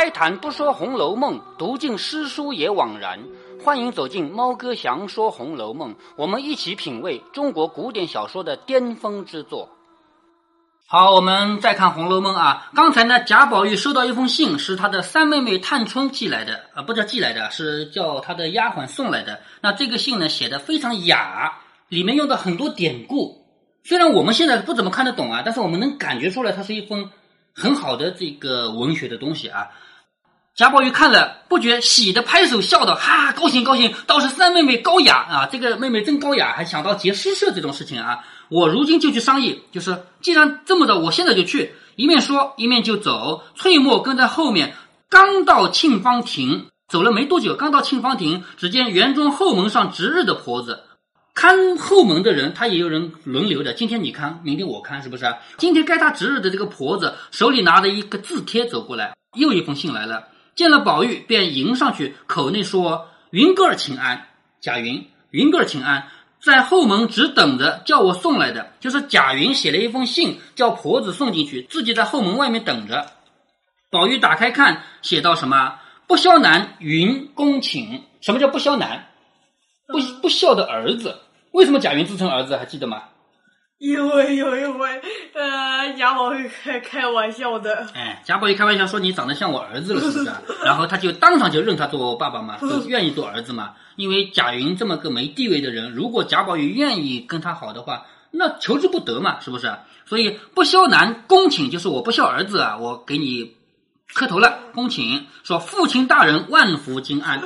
开坛不说《红楼梦》，读尽诗书也枉然。欢迎走进猫哥祥说《红楼梦》，我们一起品味中国古典小说的巅峰之作。好，我们再看《红楼梦》啊。刚才呢，贾宝玉收到一封信，是他的三妹妹探春寄来的，啊，不叫寄来的，是叫他的丫鬟送来的。那这个信呢，写的非常雅，里面用的很多典故。虽然我们现在不怎么看得懂啊，但是我们能感觉出来，它是一封。很好的这个文学的东西啊，贾宝玉看了不觉喜的拍手笑道：“哈，高兴高兴，倒是三妹妹高雅啊！这个妹妹真高雅，还想到结诗社这种事情啊！我如今就去商议，就是既然这么着，我现在就去。”一面说一面就走，翠墨跟在后面。刚到沁芳亭，走了没多久，刚到沁芳亭，只见园中后门上值日的婆子。看后门的人，他也有人轮流的。今天你看，明天我看，是不是？今天该他值日的这个婆子手里拿着一个字帖走过来，又一封信来了。见了宝玉，便迎上去，口内说：“云哥儿请安。”贾云，云哥儿请安，在后门只等着叫我送来的。就是贾云写了一封信，叫婆子送进去，自己在后门外面等着。宝玉打开看，写到什么？不肖男云恭请。什么叫不肖男？不不孝的儿子。为什么贾云自称儿子？还记得吗？因为有一回，呃，贾宝玉开开玩笑的。哎，贾宝玉开玩笑说你长得像我儿子了，是不是？然后他就当场就认他做爸爸嘛，就愿意做儿子嘛。因为贾云这么个没地位的人，如果贾宝玉愿意跟他好的话，那求之不得嘛，是不是？所以不孝男恭请，就是我不孝儿子啊，我给你磕头了，恭请说父亲大人万福金安，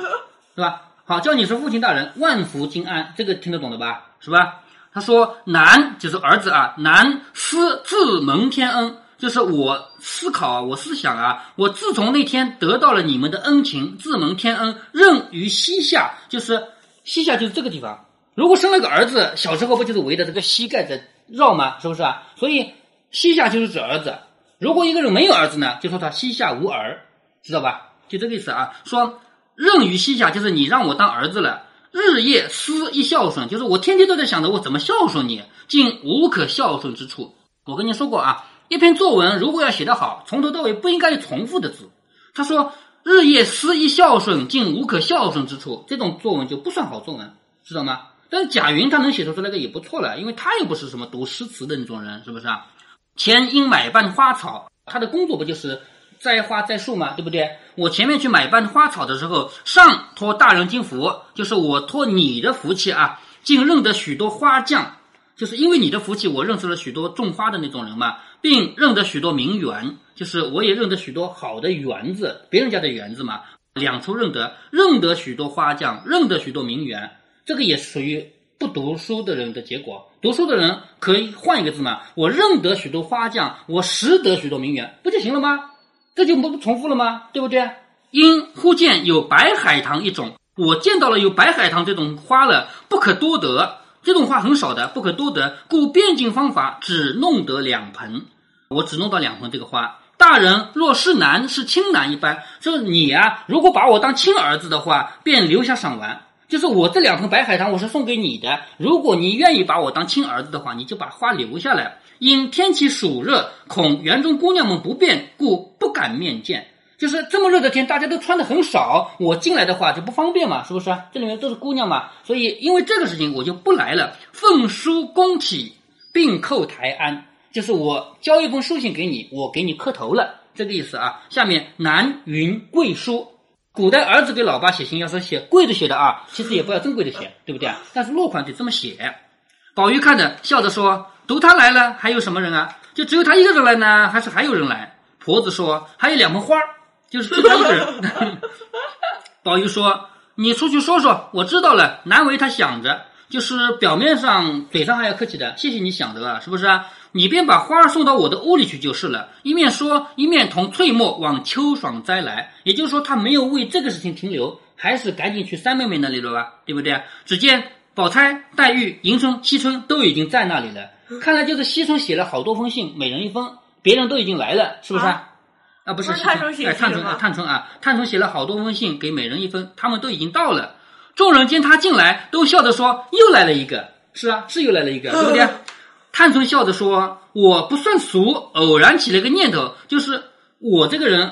是吧？好，叫你是父亲大人，万福金安，这个听得懂的吧？是吧？他说：“男就是儿子啊，男思自蒙天恩，就是我思考啊，我思想啊，我自从那天得到了你们的恩情，自蒙天恩，任于膝下，就是膝下就是这个地方。如果生了个儿子，小时候不就是围着这个膝盖在绕吗？是不是啊？所以膝下就是指儿子。如果一个人没有儿子呢，就说他膝下无儿，知道吧？就这个意思啊。说。”任于膝下，就是你让我当儿子了。日夜思一孝顺，就是我天天都在想着我怎么孝顺你，竟无可孝顺之处。我跟你说过啊，一篇作文如果要写得好，从头到尾不应该有重复的字。他说日夜思一孝顺，竟无可孝顺之处，这种作文就不算好作文，知道吗？但是贾云他能写出来个也不错了，因为他又不是什么读诗词的那种人，是不是啊？前因买办花草，他的工作不就是？栽花栽树嘛，对不对？我前面去买办花草的时候，上托大人金福，就是我托你的福气啊，竟认得许多花匠，就是因为你的福气，我认识了许多种花的那种人嘛，并认得许多名园，就是我也认得许多好的园子，别人家的园子嘛，两处认得，认得许多花匠，认得许多名园，这个也属于不读书的人的结果。读书的人可以换一个字嘛，我认得许多花匠，我识得许多名园，不就行了吗？这就不重复了吗？对不对？因忽见有白海棠一种，我见到了有白海棠这种花了，不可多得。这种花很少的，不可多得，故变尽方法，只弄得两盆。我只弄到两盆这个花。大人若是男是亲男一般，就是你啊，如果把我当亲儿子的话，便留下赏玩。就是我这两盆白海棠，我是送给你的。如果你愿意把我当亲儿子的话，你就把花留下来。因天气暑热，恐园中姑娘们不便，故不敢面见。就是这么热的天，大家都穿的很少，我进来的话就不方便嘛，是不是？这里面都是姑娘嘛，所以因为这个事情，我就不来了。奉书恭体，并叩台安，就是我交一封书信给你，我给你磕头了，这个意思啊。下面南云贵书，古代儿子给老爸写信，要是写跪着写的啊，其实也不要正跪着写，对不对啊？但是落款得这么写。宝玉看着，笑着说。读他来了，还有什么人啊？就只有他一个人来呢，还是还有人来？婆子说还有两盆花就是就他一个人。宝玉说：“你出去说说，我知道了。难为他想着，就是表面上嘴上还要客气的，谢谢你想的啊，是不是啊？你便把花儿送到我的屋里去就是了。一面说，一面同翠墨往秋爽斋来。也就是说，他没有为这个事情停留，还是赶紧去三妹妹那里了吧？对不对？只见宝钗、黛玉、迎春、惜春都已经在那里了。”看来就是惜春写了好多封信，每人一封，别人都已经来了，是不是？啊，不是探春写哎，探春啊，探春啊，探春写了好多封信，给每人一封，他们都已经到了。众人见他进来，都笑着说：“又来了一个。”是啊，是又来了一个，对不对？探春笑着说：“我不算俗，偶然起了个念头，就是我这个人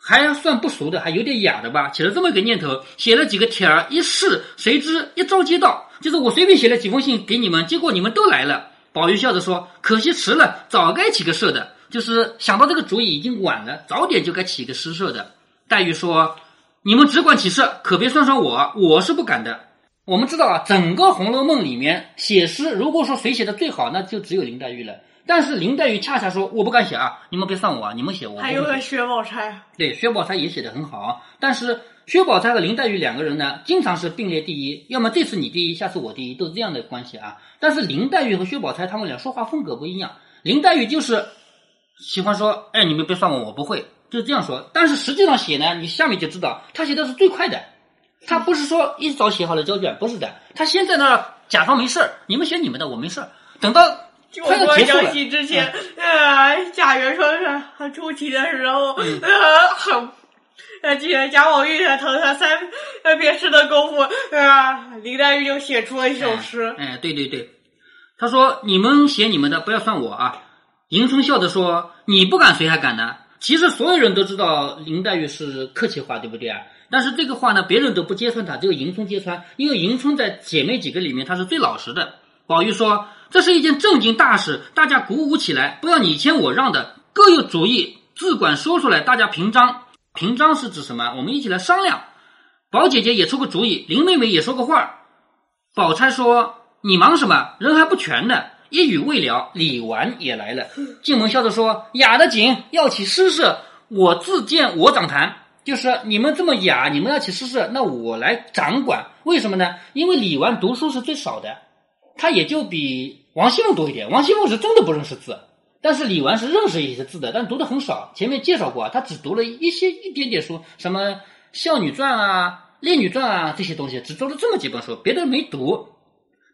还算不俗的，还有点雅的吧，起了这么一个念头，写了几个帖儿，一试，谁知一招接到，就是我随便写了几封信给你们，结果你们都来了。宝玉笑着说：“可惜迟了，早该起个社的。就是想到这个主意已经晚了，早点就该起个诗社的。”黛玉说：“你们只管起社，可别算上我，我是不敢的。我们知道啊，整个《红楼梦》里面写诗，如果说谁写的最好，那就只有林黛玉了。但是林黛玉恰恰说：我不敢写啊，你们别算我啊，你们写我。还有个薛宝钗，对，薛宝钗也写的很好，但是薛宝钗和林黛玉两个人呢，经常是并列第一，要么这次你第一，下次我第一，都是这样的关系啊。但是林黛玉和薛宝钗他们俩说话风格不一样，林黛玉就是喜欢说，哎，你们别算我，我不会，就这样说。但是实际上写呢，你下面就知道，他写的是最快的，他不是说一早写好了交卷，不是的，他先在那儿假装没事儿，你们写你们的，我没事儿，等到就快要我结束了想，起之前，呃，贾元说是他出题的时候，嗯呃，很。呃，记得贾宝玉他头他三呃遍诗的功夫，呃，林黛玉就写出了一首诗。哎，对对对，他说你们写你们的，不要算我啊。迎春笑着说：“你不敢，谁还敢呢？”其实所有人都知道林黛玉是客气话，对不对啊？但是这个话呢，别人都不揭穿他，只有迎春揭穿，因为迎春在姐妹几个里面她是最老实的。宝玉说：“这是一件正经大事，大家鼓舞起来，不要你谦我让的，各有主意，自管说出来，大家评章。评章是指什么？我们一起来商量。宝姐姐也出个主意，林妹妹也说个话。宝钗说：“你忙什么？人还不全呢。”一语未了，李纨也来了。进门笑着说：“雅的紧，要起诗社，我自荐我掌坛。就是你们这么雅，你们要起诗社，那我来掌管。为什么呢？因为李纨读书是最少的，他也就比王熙凤多一点。王熙凤是真的不认识字，但是李纨是认识一些字的，但读的很少。前面介绍过啊，他只读了一些一点点书，什么《孝女传》啊、《烈女传》啊这些东西，只读了这么几本书，别的没读。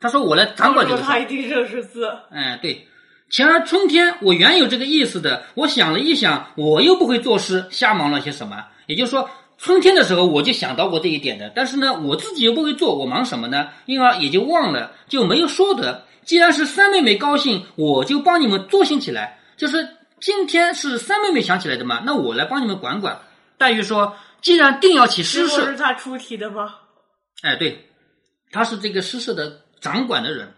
他说：“我来掌管这个事。”他一定认识字。哎，对，前儿春天我原有这个意思的，我想了一想，我又不会作诗，瞎忙了些什么？也就是说，春天的时候我就想到过这一点的，但是呢，我自己又不会做，我忙什么呢？因而也就忘了，就没有说的。既然是三妹妹高兴，我就帮你们作兴起来。就是今天是三妹妹想起来的嘛，那我来帮你们管管。黛玉说：“既然定要起诗社，是他出题的吗？哎，对，他是这个诗社的掌管的人。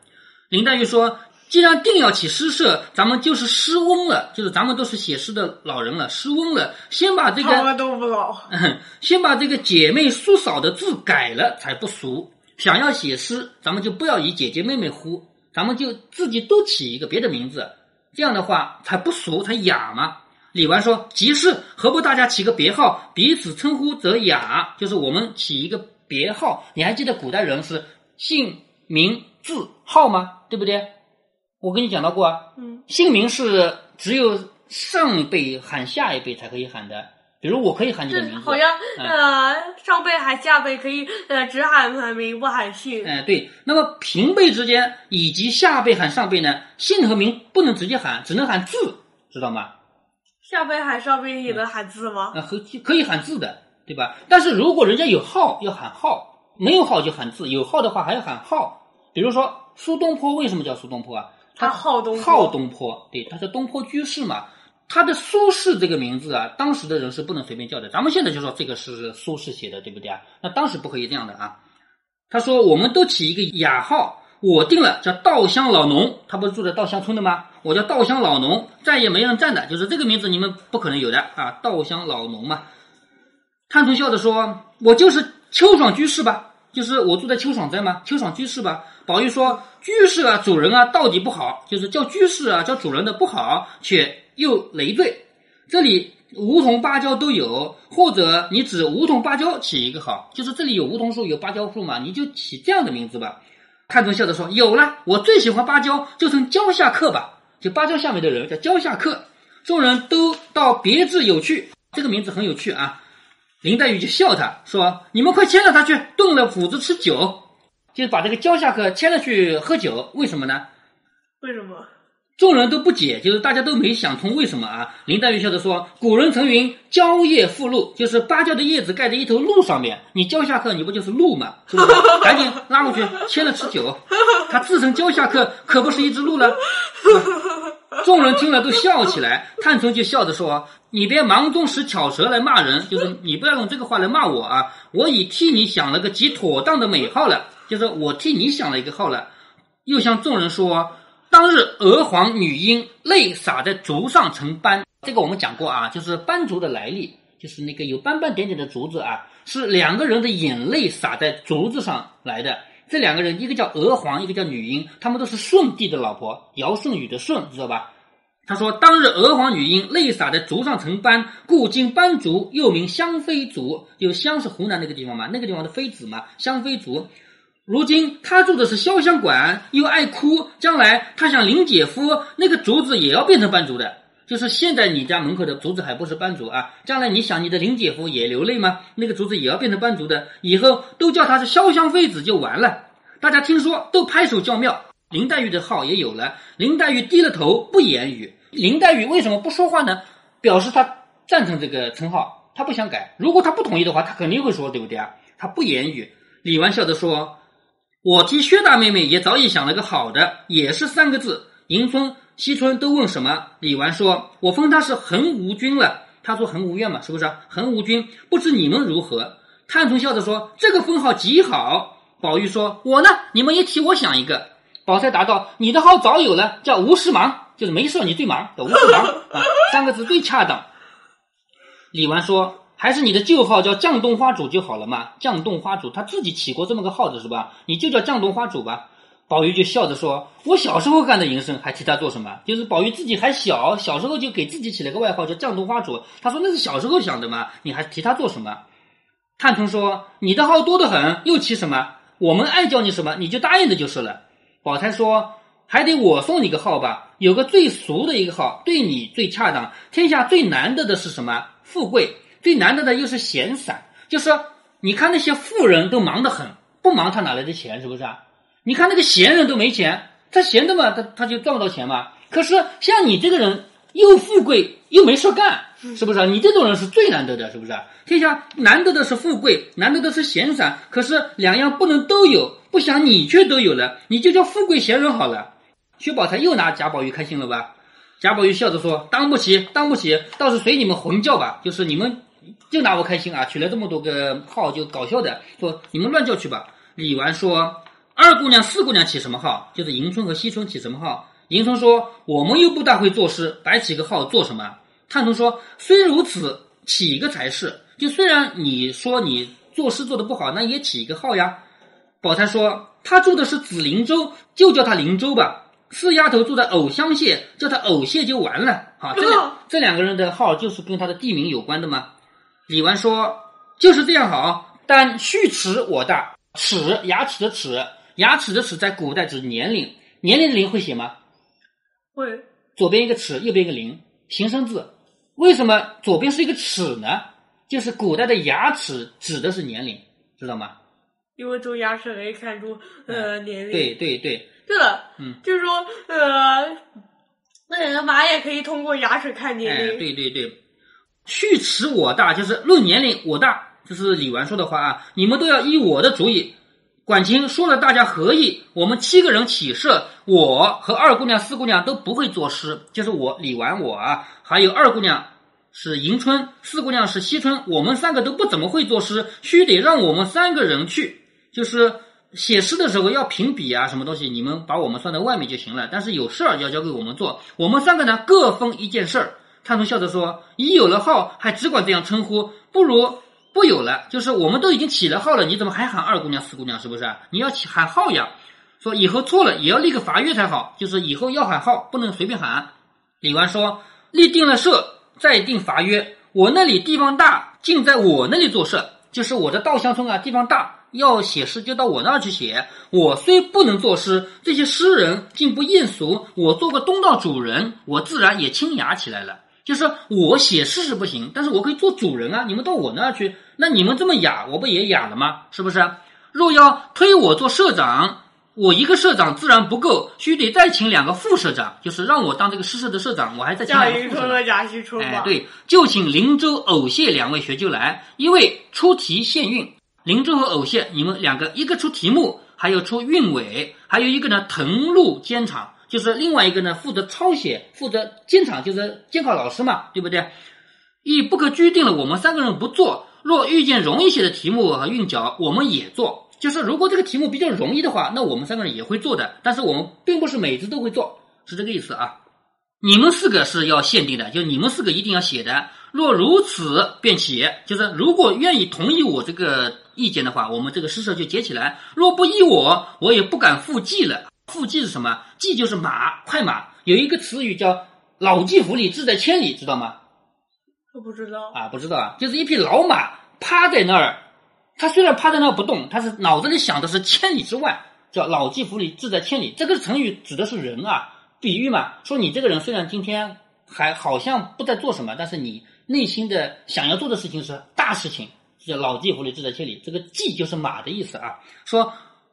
林黛玉说：“既然定要起诗社，咱们就是诗翁了，就是咱们都是写诗的老人了，诗翁了。先把这个，他们都不老。先把这个姐妹叔嫂的字改了，才不俗。想要写诗，咱们就不要以姐姐妹妹呼，咱们就自己都起一个别的名字，这样的话才不俗，才雅嘛。”李纨说：“即是，何不大家起个别号，彼此称呼则雅？就是我们起一个别号。你还记得古代人是姓名字号吗？对不对？我跟你讲到过啊。嗯，姓名是只有上一辈喊下一辈才可以喊的。比如我可以喊你的名字，好像嗯呃上辈喊下辈可以呃只喊名不喊姓。哎，对。那么平辈之间以及下辈喊上辈呢，姓和名不能直接喊，只能喊字，知道吗？下辈喊上辈也能喊字吗？啊，和可以喊字的，对吧？但是如果人家有号，要喊号；没有号就喊字。有号的话还要喊号。比如说苏东坡为什么叫苏东坡啊？他好东坡号东坡，对，他是东坡居士嘛。他的苏轼这个名字啊，当时的人是不能随便叫的。咱们现在就说这个是苏轼写的，对不对啊？那当时不可以这样的啊。他说我们都起一个雅号，我定了叫稻香老农，他不是住在稻香村的吗？我叫稻香老农，再也没人占的，就是这个名字你们不可能有的啊，稻香老农嘛。探春笑着说：“我就是秋爽居士吧，就是我住在秋爽斋嘛，秋爽居士吧。”宝玉说：“居士啊，主人啊，到底不好，就是叫居士啊，叫主人的不好，且又累赘。这里梧桐芭蕉都有，或者你指梧桐芭蕉起一个好，就是这里有梧桐树有芭蕉树嘛，你就起这样的名字吧。”探春笑着说：“有了，我最喜欢芭蕉，就称蕉下客吧，就芭蕉下面的人叫蕉下客。众人都道别致有趣，这个名字很有趣啊。”林黛玉就笑他说：“你们快牵着他去，炖了斧子吃酒，就是把这个蕉下客牵了去喝酒。为什么呢？为什么？众人都不解，就是大家都没想通为什么啊。林黛玉笑着说：“古人曾云，蕉叶覆露，就是芭蕉的叶子盖在一头鹿上面，你蕉下客，你不就是鹿吗？是不是？赶紧拉过去牵了吃酒。他自称蕉下客，可不是一只鹿了。众人听了都笑起来，探春就笑着说：“你别忙中使巧舌来骂人，就是你不要用这个话来骂我啊！我已替你想了个极妥当的美号了，就是我替你想了一个号了。”又向众人说：“当日娥皇女英泪洒在竹上成斑，这个我们讲过啊，就是斑竹的来历，就是那个有斑斑点点的竹子啊，是两个人的眼泪洒在竹子上来的。”这两个人，一个叫娥皇，一个叫女英，他们都是舜帝的老婆，尧舜禹的舜，知道吧？他说：“当日娥皇女英泪洒在竹上成斑，故今斑竹又名香妃竹。就香是湖南那个地方嘛，那个地方的妃子嘛，香妃竹。如今他住的是潇湘馆，又爱哭，将来他想林姐夫，那个竹子也要变成斑竹的。就是现在你家门口的竹子还不是斑竹啊，将来你想你的林姐夫也流泪吗？那个竹子也要变成斑竹的，以后都叫他是潇湘妃子就完了。”大家听说都拍手叫妙，林黛玉的号也有了。林黛玉低了头不言语。林黛玉为什么不说话呢？表示她赞成这个称号，她不想改。如果她不同意的话，她肯定会说，对不对啊？她不言语。李纨笑着说：“我替薛大妹妹也早已想了个好的，也是三个字。迎春、惜春都问什么？李纨说：我封她是恒无君了。她说恒无怨嘛，是不是？恒无君，不知你们如何？探春笑着说：这个封号极好。”宝玉说：“我呢？你们也替我想一个。”宝钗答道：“你的号早有了，叫无事忙，就是没事你最忙，叫无事忙啊，三个字最恰当。”李纨说：“还是你的旧号叫绛洞花主就好了嘛。绛洞花主他自己起过这么个号子是吧？你就叫绛洞花主吧。”宝玉就笑着说：“我小时候干的营生，还提他做什么？就是宝玉自己还小，小时候就给自己起了个外号叫绛洞花主。他说那是小时候想的嘛，你还提他做什么？”探春说：“你的号多得很，又起什么？”我们爱叫你什么，你就答应的就是了。宝钗说：“还得我送你个号吧，有个最俗的一个号，对你最恰当。天下最难得的是什么？富贵。最难得的又是闲散。就是你看那些富人都忙得很，不忙他哪来的钱？是不是啊？你看那个闲人都没钱，他闲的嘛，他他就赚不到钱嘛。可是像你这个人，又富贵又没事干。”是不是啊？你这种人是最难得的，是不是？天下难得的是富贵，难得的是闲散，可是两样不能都有，不想你却都有了，你就叫富贵闲人好了。薛宝钗又拿贾宝玉开心了吧？贾宝玉笑着说：“当不起，当不起，倒是随你们混叫吧。就是你们就拿我开心啊，取了这么多个号就搞笑的，说你们乱叫去吧。”李纨说：“二姑娘、四姑娘起什么号？就是迎春和惜春起什么号？”迎春说：“我们又不大会作诗，白起个号做什么？”探春说：“虽如此，起一个才是。就虽然你说你作诗做的不好，那也起一个号呀。”宝钗说：“他住的是紫菱洲，就叫他菱洲吧。四丫头住在藕香榭，叫他藕榭就完了。好，这两这两个人的号就是跟他的地名有关的吗？”李纨说：“就是这样好，但续齿我大，齿牙齿的齿，牙齿的齿在古代指年龄，年龄的龄会写吗？会，左边一个齿，右边一个零，形声字。”为什么左边是一个齿呢？就是古代的牙齿指的是年龄，知道吗？因为从牙齿可以看出呃年龄。对对对。对了，嗯，就是说呃，那个马也可以通过牙齿看年龄。对对对，去持我大，就是论年龄我大，这是李纨说的话啊。你们都要依我的主意。管清说了，大家合意，我们七个人起誓，我和二姑娘、四姑娘都不会作诗，就是我李纨我啊，还有二姑娘是迎春，四姑娘是惜春，我们三个都不怎么会作诗，须得让我们三个人去，就是写诗的时候要评比啊，什么东西，你们把我们算在外面就行了，但是有事儿要交给我们做，我们三个呢各分一件事儿。探春笑着说：“已有了号，还只管这样称呼，不如。”不有了，就是我们都已经起了号了，你怎么还喊二姑娘、四姑娘？是不是？你要起喊号呀！说以后错了也要立个法约才好，就是以后要喊号，不能随便喊。李纨说：“立定了社，再定法约。我那里地方大，尽在我那里做社，就是我的稻香村啊，地方大，要写诗就到我那儿去写。我虽不能作诗，这些诗人竟不厌俗，我做个东道主人，我自然也清雅起来了。”就是我写诗是不行，但是我可以做主人啊！你们到我那儿去，那你们这么雅，我不也雅了吗？是不是？若要推我做社长，我一个社长自然不够，须得再请两个副社长，就是让我当这个诗社的社长，我还在请两个副社长。贾雨村哎，对，就请林州、藕谢两位学究来，因为出题限韵，林州和藕谢，你们两个一个出题目，还有出韵尾，还有一个呢誊录监场。就是另外一个呢负责抄写，负责监场，就是监考老师嘛，对不对？亦不可拘定了，我们三个人不做。若遇见容易写的题目和韵脚，我们也做。就是如果这个题目比较容易的话，那我们三个人也会做的。但是我们并不是每次都会做，是这个意思啊。你们四个是要限定的，就你们四个一定要写的。若如此便起，就是如果愿意同意我这个意见的话，我们这个诗社就结起来；若不依我，我也不敢复记了。复记是什么？记就是马，快马。有一个词语叫“老骥伏枥，志在千里”，知道吗？我不知道啊，不知道啊，就是一匹老马趴在那儿，它虽然趴在那儿不动，他是脑子里想的是千里之外，叫“老骥伏枥，志在千里”。这个成语指的是人啊，比喻嘛，说你这个人虽然今天还好像不在做什么，但是你内心的想要做的事情是大事情，叫“老骥伏枥，志在千里”。这个“骥”就是马的意思啊。说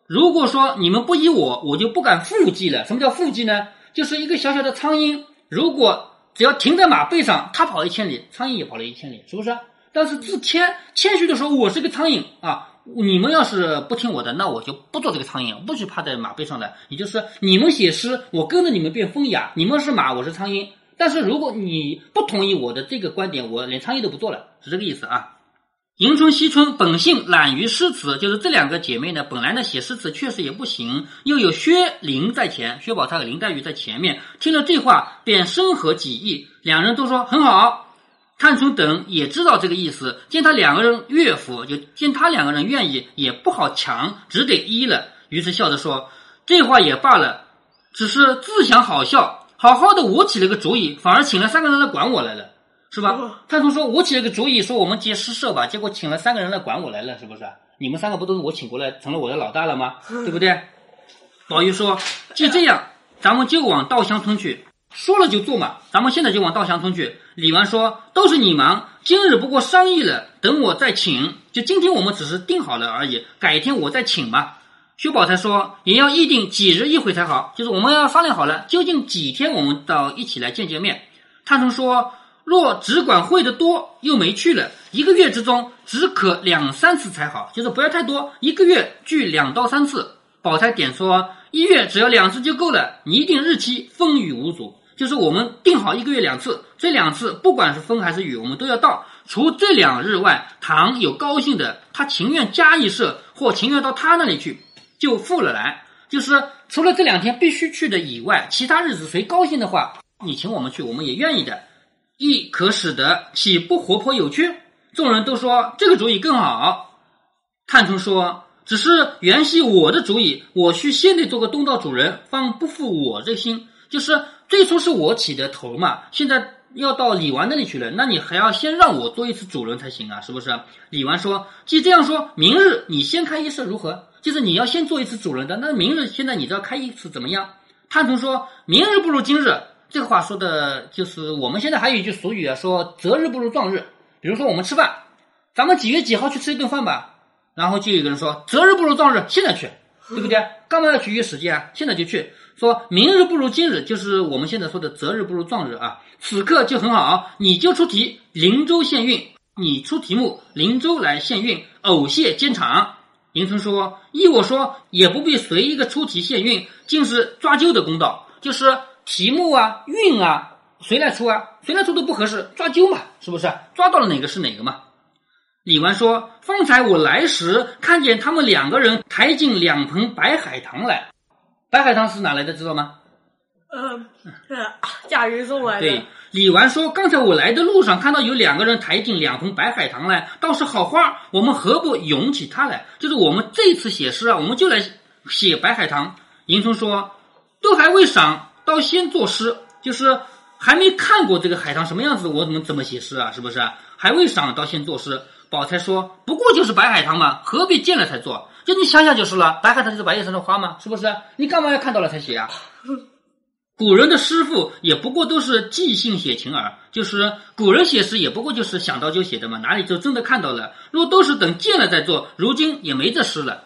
如果说你们不依我，我就不敢复记了。什么叫复记呢？就是一个小小的苍蝇，如果只要停在马背上，它跑一千里，苍蝇也跑了一千里，是不是？但是自谦谦虚的说，我是个苍蝇啊！你们要是不听我的，那我就不做这个苍蝇，不许趴在马背上的。也就是你们写诗，我跟着你们变风雅。你们是马，我是苍蝇。但是如果你不同意我的这个观点，我连苍蝇都不做了，是这个意思啊。迎春、惜春本性懒于诗词，就是这两个姐妹呢，本来呢写诗词确实也不行，又有薛林在前，薛宝钗和林黛玉在前面，听了这话便深合己意，两人都说很好。探春等也知道这个意思，见他两个人乐府，就见他两个人愿意，也不好强，只得依了。于是笑着说：“这话也罢了，只是自想好笑，好好的我起了个主意，反而请了三个人来管我来了。”是吧？探春说：“我起了个主意，说我们结诗社吧。结果请了三个人来管我来了，是不是？你们三个不都是我请过来，成了我的老大了吗？对不对？”宝玉说：“既这样，咱们就往稻香村去。说了就做嘛，咱们现在就往稻香村去。”李纨说：“都是你忙，今日不过商议了，等我再请。就今天我们只是定好了而已，改天我再请吧。”薛宝钗说：“也要议定几日一回才好，就是我们要商量好了，究竟几天我们到一起来见见面。”探春说。若只管会的多，又没去了，一个月之中只可两三次才好，就是不要太多，一个月聚两到三次。宝钗点说，一月只要两次就够了，你一定日期，风雨无阻。就是我们定好一个月两次，这两次不管是风还是雨，我们都要到。除这两日外，唐有高兴的，他情愿加一社，或情愿到他那里去，就赴了来。就是除了这两天必须去的以外，其他日子谁高兴的话，你请我们去，我们也愿意的。亦可使得，其不活泼有趣？众人都说这个主意更好。探春说：“只是原系我的主意，我须先得做个东道主人，方不负我这心。就是最初是我起的头嘛，现在要到李纨那里去了，那你还要先让我做一次主人才行啊，是不是？”李纨说：“既这样说，明日你先开一次如何？就是你要先做一次主人的，那明日现在你知道开一次怎么样？”探春说：“明日不如今日。”这个话说的就是我们现在还有一句俗语啊，说择日不如撞日。比如说我们吃饭，咱们几月几号去吃一顿饭吧？然后就有个人说择日不如撞日，现在去，对不对？干嘛要去约时间啊？现在就去。说明日不如今日，就是我们现在说的择日不如撞日啊。此刻就很好，你就出题，灵州献韵，你出题目，灵州来献韵，偶谢监场。迎春说：依我说，也不必随一个出题献韵，竟是抓阄的公道，就是。题目啊，韵啊，谁来出啊？谁来出都不合适，抓阄嘛，是不是？抓到了哪个是哪个嘛？李纨说：“方才我来时，看见他们两个人抬进两盆白海棠来。白海棠是哪来的？知道吗？”嗯，贾云送来的。对，李纨说：“刚才我来的路上，看到有两个人抬进两盆白海棠来，倒是好花。我们何不咏起它来？就是我们这次写诗啊，我们就来写白海棠。”迎春说：“都还未赏。”要先作诗，就是还没看过这个海棠什么样子，我怎么怎么写诗啊？是不是？还未赏，到先作诗。宝钗说：“不过就是白海棠嘛，何必见了才做？就你想想就是了。白海棠就是白叶上的花嘛，是不是？你干嘛要看到了才写啊？”古人的诗赋也不过都是即兴写情耳，就是古人写诗也不过就是想到就写的嘛，哪里就真的看到了？若都是等见了再做，如今也没这诗了。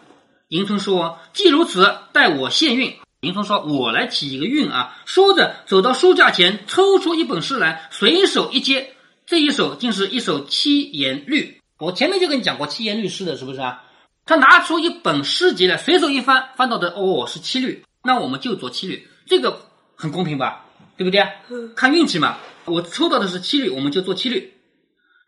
迎春说：“既如此，待我献韵。”林峰说：“我来起一个韵啊！”说着，走到书架前，抽出一本诗来，随手一接，这一首竟是一首七言律。我前面就跟你讲过七言律诗的，是不是啊？他拿出一本诗集来，随手一翻，翻到的哦是七律，那我们就做七律。这个很公平吧？对不对？看运气嘛。我抽到的是七律，我们就做七律。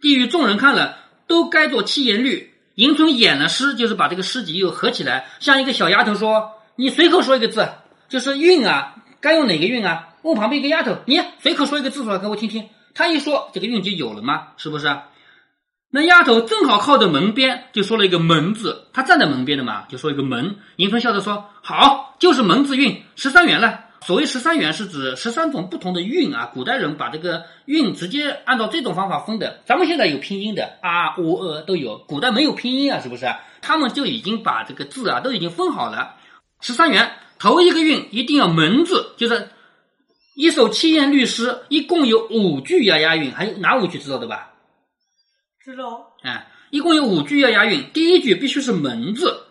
地狱众人看了，都该做七言律。迎春演了诗，就是把这个诗集又合起来，像一个小丫头说：“你随口说一个字，就是韵啊，该用哪个韵啊？”问旁边一个丫头：“你随口说一个字出来给我听听。”她一说，这个韵就有了嘛，是不是？那丫头正好靠着门边，就说了一个“门”字。她站在门边的嘛，就说一个“门”。迎春笑着说：“好，就是门字韵，十三元了。”所谓十三元是指十三种不同的韵啊，古代人把这个韵直接按照这种方法分的。咱们现在有拼音的啊、乌、呃都有，古代没有拼音啊，是不是？他们就已经把这个字啊都已经分好了。十三元头一个韵一定要门字，就是一首七言律诗，一共有五句要押韵，还有哪五句知道的吧？知道。哎，一共有五句要押韵，第一句必须是门字，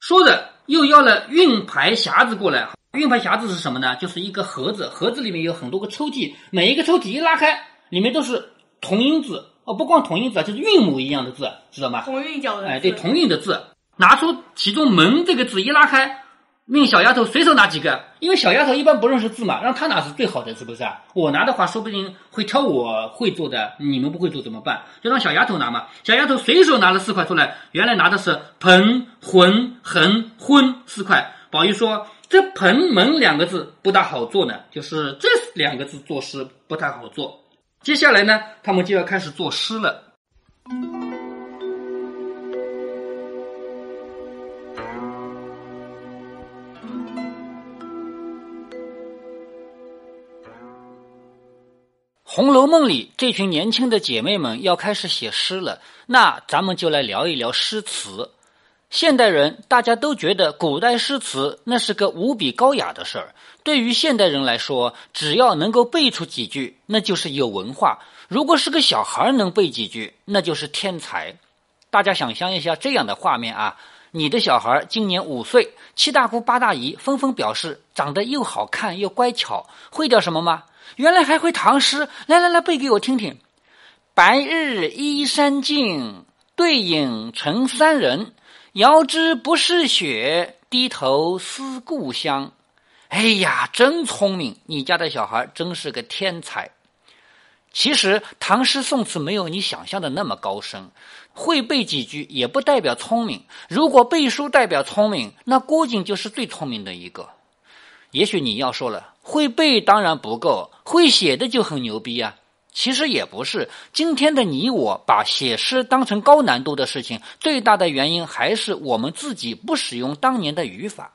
说着又要了韵牌匣子过来。韵牌匣子是什么呢？就是一个盒子，盒子里面有很多个抽屉，每一个抽屉一拉开，里面都是同音字哦，不光同音字啊，就是韵母一样的字，知道吗？同韵脚的。哎，对，同韵的字，拿出其中“门”这个字一拉开，命小丫头随手拿几个，因为小丫头一般不认识字嘛，让她拿是最好的，是不是啊？我拿的话，说不定会挑我会做的，你们不会做怎么办？就让小丫头拿嘛。小丫头随手拿了四块出来，原来拿的是“盆”“魂”“横”“昏”四块。宝玉说。这“盆门”两个字不大好做呢，就是这两个字作诗不太好做。接下来呢，他们就要开始作诗了。《红楼梦》里这群年轻的姐妹们要开始写诗了，那咱们就来聊一聊诗词。现代人大家都觉得古代诗词那是个无比高雅的事儿。对于现代人来说，只要能够背出几句，那就是有文化；如果是个小孩能背几句，那就是天才。大家想象一下这样的画面啊：你的小孩今年五岁，七大姑八大姨纷纷表示长得又好看又乖巧，会点什么吗？原来还会唐诗，来来来，背给我听听：“白日依山尽，对影成三人。遥知不是雪，低头思故乡。”哎呀，真聪明！你家的小孩真是个天才。其实唐诗宋词没有你想象的那么高深，会背几句也不代表聪明。如果背书代表聪明，那郭靖就是最聪明的一个。也许你要说了，会背当然不够，会写的就很牛逼啊。其实也不是，今天的你我把写诗当成高难度的事情，最大的原因还是我们自己不使用当年的语法。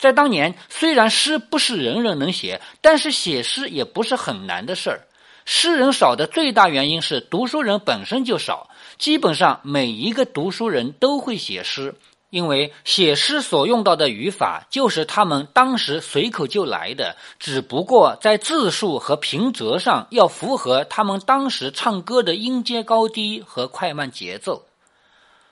在当年，虽然诗不是人人能写，但是写诗也不是很难的事儿。诗人少的最大原因是读书人本身就少，基本上每一个读书人都会写诗，因为写诗所用到的语法就是他们当时随口就来的，只不过在字数和平仄上要符合他们当时唱歌的音阶高低和快慢节奏。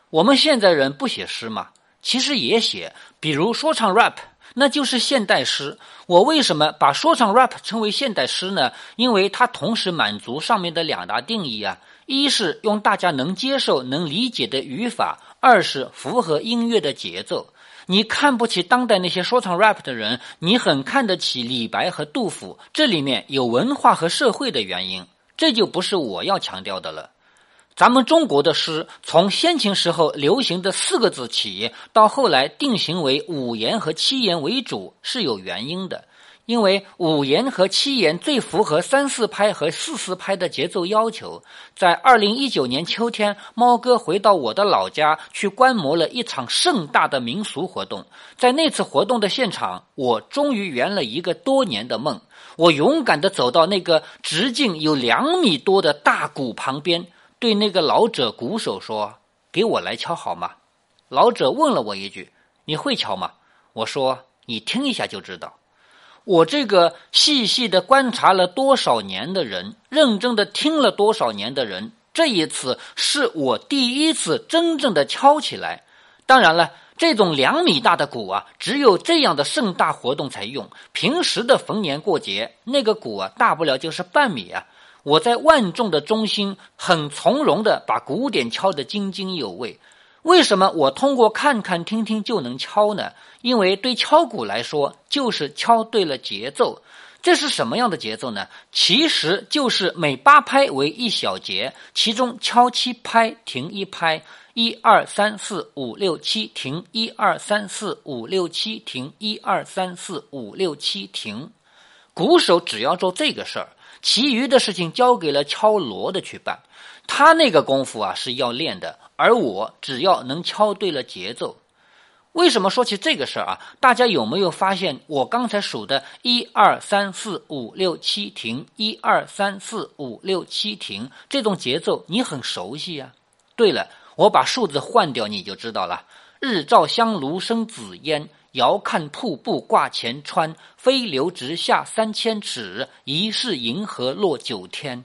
我们现在人不写诗吗？其实也写，比如说唱 rap。那就是现代诗。我为什么把说唱 rap 称为现代诗呢？因为它同时满足上面的两大定义啊：一是用大家能接受、能理解的语法；二是符合音乐的节奏。你看不起当代那些说唱 rap 的人，你很看得起李白和杜甫，这里面有文化和社会的原因，这就不是我要强调的了。咱们中国的诗，从先秦时候流行的四个字起，到后来定型为五言和七言为主，是有原因的。因为五言和七言最符合三四拍和四四拍的节奏要求。在二零一九年秋天，猫哥回到我的老家去观摩了一场盛大的民俗活动。在那次活动的现场，我终于圆了一个多年的梦。我勇敢地走到那个直径有两米多的大鼓旁边。对那个老者鼓手说：“给我来敲好吗？”老者问了我一句：“你会敲吗？”我说：“你听一下就知道。”我这个细细的观察了多少年的人，认真的听了多少年的人，这一次是我第一次真正的敲起来。当然了，这种两米大的鼓啊，只有这样的盛大活动才用。平时的逢年过节，那个鼓啊，大不了就是半米啊。我在万众的中心，很从容的把鼓点敲得津津有味。为什么我通过看看听听就能敲呢？因为对敲鼓来说，就是敲对了节奏。这是什么样的节奏呢？其实就是每八拍为一小节，其中敲七拍，停一拍，一二三四五六七停，一二三四五六七停，一二三四五六七停。鼓手只要做这个事儿，其余的事情交给了敲锣的去办。他那个功夫啊是要练的，而我只要能敲对了节奏。为什么说起这个事儿啊？大家有没有发现我刚才数的“一二三四五六七停，一二三四五六七停”这种节奏，你很熟悉呀？对了，我把数字换掉，你就知道了：日照香炉生紫烟，遥看瀑布挂前川，飞流直下三千尺，疑是银河落九天。